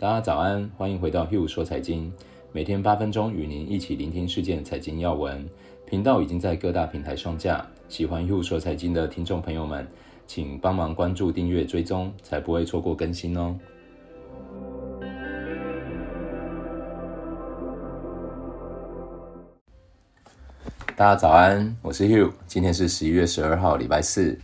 大家早安，欢迎回到 Hugh 说财经，每天八分钟与您一起聆听事件财经要闻。频道已经在各大平台上架，喜欢 Hugh 说财经的听众朋友们，请帮忙关注、订阅、追踪，才不会错过更新哦。大家早安，我是 Hugh，今天是十一月十二号，礼拜四。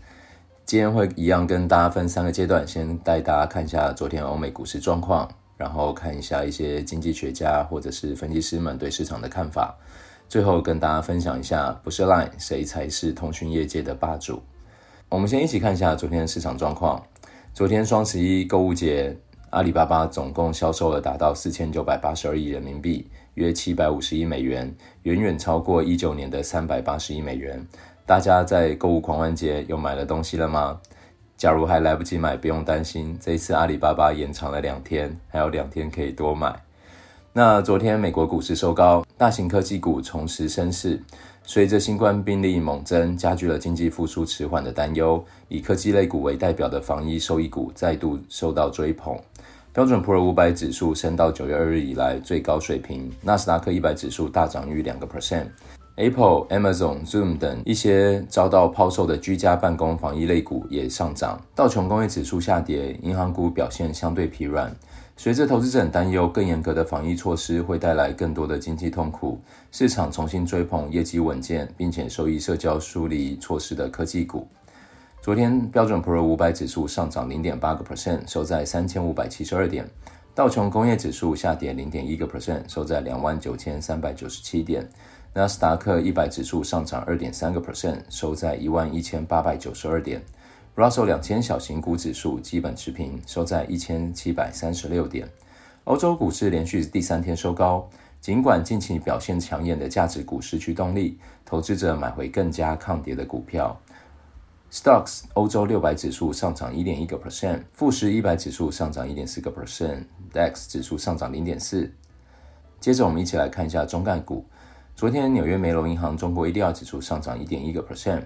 今天会一样跟大家分三个阶段，先带大家看一下昨天欧美股市状况。然后看一下一些经济学家或者是分析师们对市场的看法，最后跟大家分享一下，不是 Line 谁才是通讯业界的霸主？我们先一起看一下昨天的市场状况。昨天双十一购物节，阿里巴巴总共销售额达到四千九百八十二亿人民币，约七百五十亿美元，远远超过一九年的三百八十亿美元。大家在购物狂欢节有买了东西了吗？假如还来不及买，不用担心，这一次阿里巴巴延长了两天，还有两天可以多买。那昨天美国股市收高，大型科技股重拾升势，随着新冠病例猛增，加剧了经济复苏迟缓的担忧。以科技类股为代表的防疫受益股再度受到追捧，标准普尔五百指数升到九月二日以来最高水平，纳斯达克一百指数大涨逾两个 percent。Apple、Amazon、Zoom 等一些遭到抛售的居家办公防疫类股也上涨。道琼工业指数下跌，银行股表现相对疲软。随着投资者担忧更严格的防疫措施会带来更多的经济痛苦，市场重新追捧业绩稳健并且受益社交疏离措施的科技股。昨天标准普尔五百指数上涨零点八个 percent，收在三千五百七十二点。道琼工业指数下跌零点一个 percent，收在两万九千三百九十七点。纳斯达克一百指数上涨二点三个 percent，收在一万一千八百九十二点。Russell 两千小型股指数基本持平，收在一千七百三十六点。欧洲股市连续第三天收高，尽管近期表现抢眼的价值股失去动力，投资者买回更加抗跌的股票。Stocks 欧洲六百指数上涨一点一个 percent，富时一百指数上涨一点四个 percent，DAX 指数上涨零点四。接着我们一起来看一下中概股。昨天，纽约梅隆银行中国 ADR 指数上涨一点一个 percent。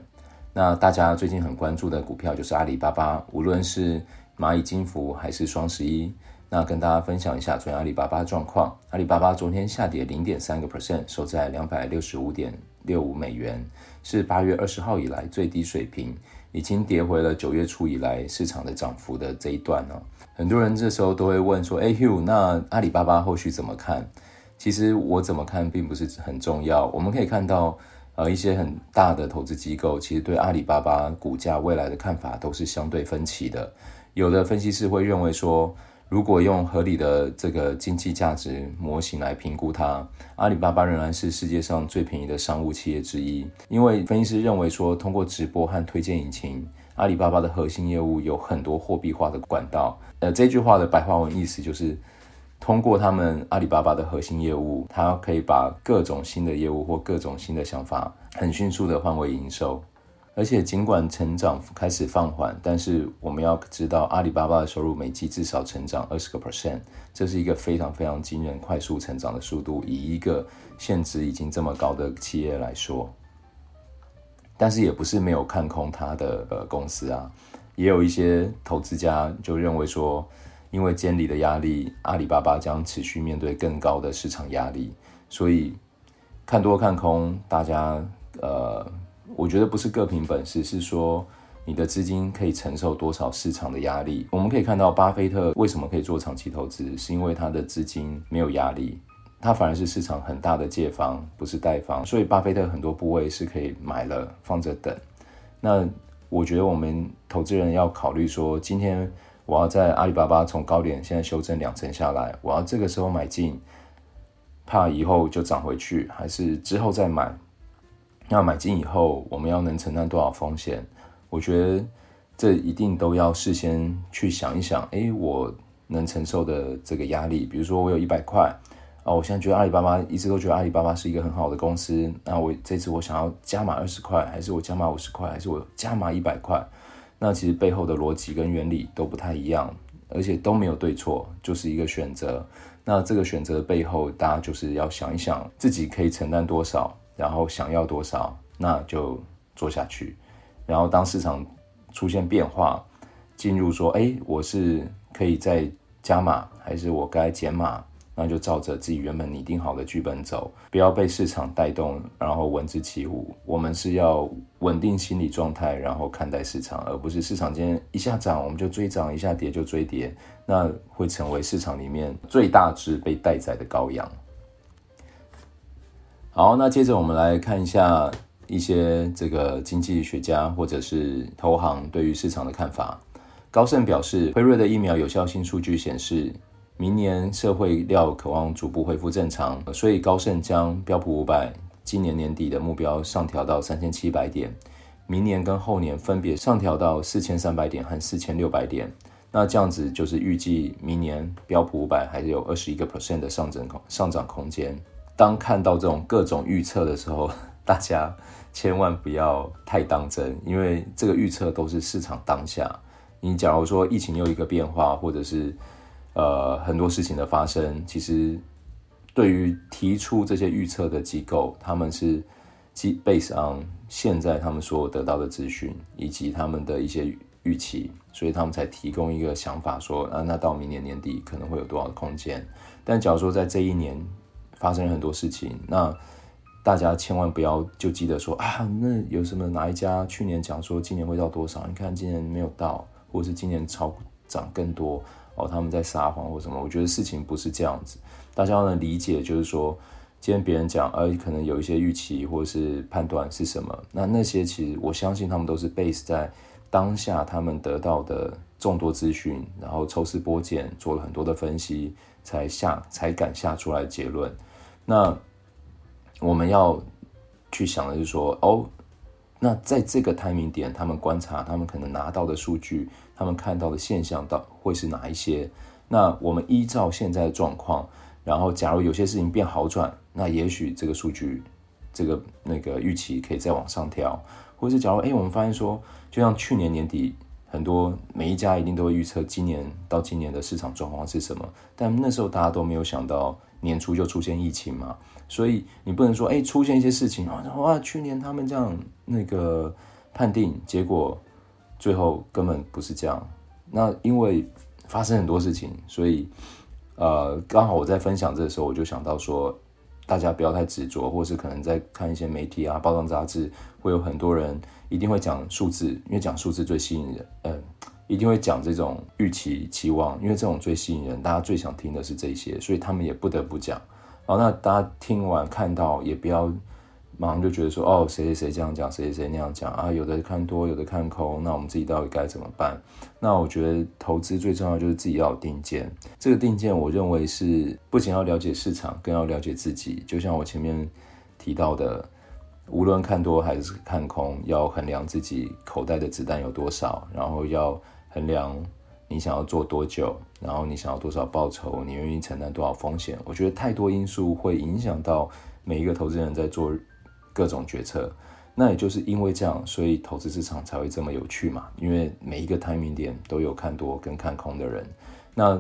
那大家最近很关注的股票就是阿里巴巴，无论是蚂蚁金服还是双十一。那跟大家分享一下昨天阿里巴巴状况。阿里巴巴昨天下跌零点三个 percent，收在两百六十五点六五美元，是八月二十号以来最低水平，已经跌回了九月初以来市场的涨幅的这一段了。很多人这时候都会问说：“哎，Hugh，那阿里巴巴后续怎么看？”其实我怎么看并不是很重要。我们可以看到，呃，一些很大的投资机构其实对阿里巴巴股价未来的看法都是相对分歧的。有的分析师会认为说，如果用合理的这个经济价值模型来评估它，阿里巴巴仍然是世界上最便宜的商务企业之一。因为分析师认为说，通过直播和推荐引擎，阿里巴巴的核心业务有很多货币化的管道。呃，这句话的白话文意思就是。通过他们阿里巴巴的核心业务，它可以把各种新的业务或各种新的想法很迅速的换为营收。而且尽管成长开始放缓，但是我们要知道，阿里巴巴的收入每季至少成长二十个 percent，这是一个非常非常惊人、快速成长的速度。以一个现值已经这么高的企业来说，但是也不是没有看空它的呃公司啊，也有一些投资家就认为说。因为监理的压力，阿里巴巴将持续面对更高的市场压力，所以看多看空，大家呃，我觉得不是各凭本事，是说你的资金可以承受多少市场的压力。我们可以看到，巴菲特为什么可以做长期投资，是因为他的资金没有压力，他反而是市场很大的借方，不是贷方，所以巴菲特很多部位是可以买了放着等。那我觉得我们投资人要考虑说，今天。我要在阿里巴巴从高点现在修正两成下来，我要这个时候买进，怕以后就涨回去，还是之后再买？那买进以后，我们要能承担多少风险？我觉得这一定都要事先去想一想。诶，我能承受的这个压力，比如说我有一百块啊，我现在觉得阿里巴巴一直都觉得阿里巴巴是一个很好的公司，那我这次我想要加码二十块，还是我加码五十块，还是我加码一百块？那其实背后的逻辑跟原理都不太一样，而且都没有对错，就是一个选择。那这个选择的背后，大家就是要想一想自己可以承担多少，然后想要多少，那就做下去。然后当市场出现变化，进入说，哎，我是可以再加码，还是我该减码？那就照着自己原本拟定好的剧本走，不要被市场带动，然后闻之起舞。我们是要稳定心理状态，然后看待市场，而不是市场今天一下涨我们就追涨，一下跌就追跌，那会成为市场里面最大只被待宰的羔羊。好，那接着我们来看一下一些这个经济学家或者是投行对于市场的看法。高盛表示，辉瑞的疫苗有效性数据显示，明年社会料可望逐步恢复正常，所以高盛将标普五百今年年底的目标上调到三千七百点，明年跟后年分别上调到四千三百点和四千六百点。那这样子就是预计明年标普五百还是有二十一个 percent 的上涨空上涨空间。当看到这种各种预测的时候，大家千万不要太当真，因为这个预测都是市场当下。你假如说疫情又一个变化，或者是呃，很多事情的发生，其实对于提出这些预测的机构，他们是基 base on 现在他们所得到的资讯以及他们的一些预期，所以他们才提供一个想法说啊，那到明年年底可能会有多少的空间。但假如说在这一年发生了很多事情，那大家千万不要就记得说啊，那有什么哪一家去年讲说今年会到多少？你看今年没有到，或是今年超涨更多。哦，他们在撒谎或什么？我觉得事情不是这样子，大家要能理解，就是说，今天别人讲，呃，可能有一些预期或者是判断是什么，那那些其实我相信他们都是 base 在当下他们得到的众多资讯，然后抽丝剥茧做了很多的分析，才下才敢下出来的结论。那我们要去想的是说，哦。那在这个探明点，他们观察，他们可能拿到的数据，他们看到的现象，到会是哪一些？那我们依照现在的状况，然后假如有些事情变好转，那也许这个数据，这个那个预期可以再往上调，或是假如哎，我们发现说，就像去年年底，很多每一家一定都会预测今年到今年的市场状况是什么，但那时候大家都没有想到年初就出现疫情嘛。所以你不能说，哎，出现一些事情啊，哇，去年他们这样那个判定，结果最后根本不是这样。那因为发生很多事情，所以呃，刚好我在分享这个时候，我就想到说，大家不要太执着，或是可能在看一些媒体啊、报章杂志，会有很多人一定会讲数字，因为讲数字最吸引人，嗯、一定会讲这种预期期望，因为这种最吸引人，大家最想听的是这些，所以他们也不得不讲。好，那大家听完看到也不要马上就觉得说，哦，谁谁谁这样讲，谁谁谁那样讲啊，有的看多，有的看空，那我们自己到底该怎么办？那我觉得投资最重要就是自己要有定见。这个定见，我认为是不仅要了解市场，更要了解自己。就像我前面提到的，无论看多还是看空，要衡量自己口袋的子弹有多少，然后要衡量。你想要做多久？然后你想要多少报酬？你愿意承担多少风险？我觉得太多因素会影响到每一个投资人在做各种决策。那也就是因为这样，所以投资市场才会这么有趣嘛。因为每一个 timing 点都有看多跟看空的人。那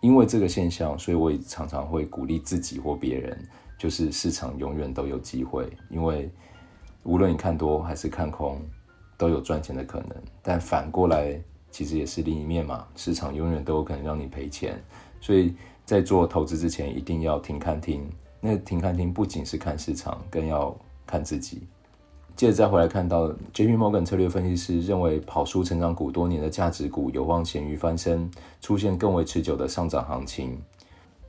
因为这个现象，所以我也常常会鼓励自己或别人，就是市场永远都有机会。因为无论你看多还是看空，都有赚钱的可能。但反过来。其实也是另一面嘛，市场永远都有可能让你赔钱，所以在做投资之前一定要停看听。那停看听不仅是看市场，更要看自己。接着再回来看到，JP Morgan 策略分析师认为，跑输成长股多年的价值股有望咸鱼翻身，出现更为持久的上涨行情。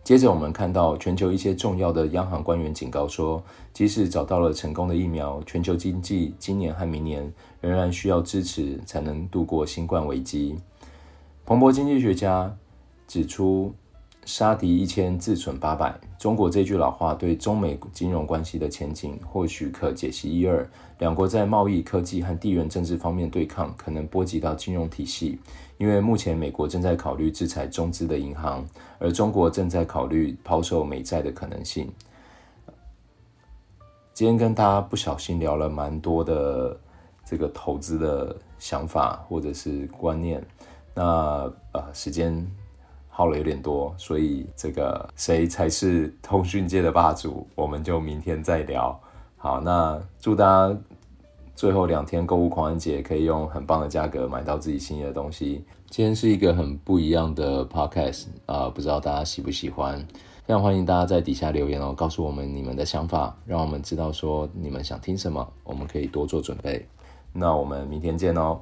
接着我们看到，全球一些重要的央行官员警告说，即使找到了成功的疫苗，全球经济今年和明年仍然需要支持才能度过新冠危机。彭博经济学家指出。杀敌一千，自损八百。中国这句老话对中美金融关系的前景或许可解析一二。两国在贸易、科技和地缘政治方面对抗，可能波及到金融体系。因为目前美国正在考虑制裁中资的银行，而中国正在考虑抛售美债的可能性。今天跟大家不小心聊了蛮多的这个投资的想法或者是观念。那呃，时间。耗了有点多，所以这个谁才是通讯界的霸主，我们就明天再聊。好，那祝大家最后两天购物狂欢节可以用很棒的价格买到自己心仪的东西。今天是一个很不一样的 podcast 啊、不知道大家喜不喜欢？非常欢迎大家在底下留言哦，告诉我们你们的想法，让我们知道说你们想听什么，我们可以多做准备。那我们明天见哦。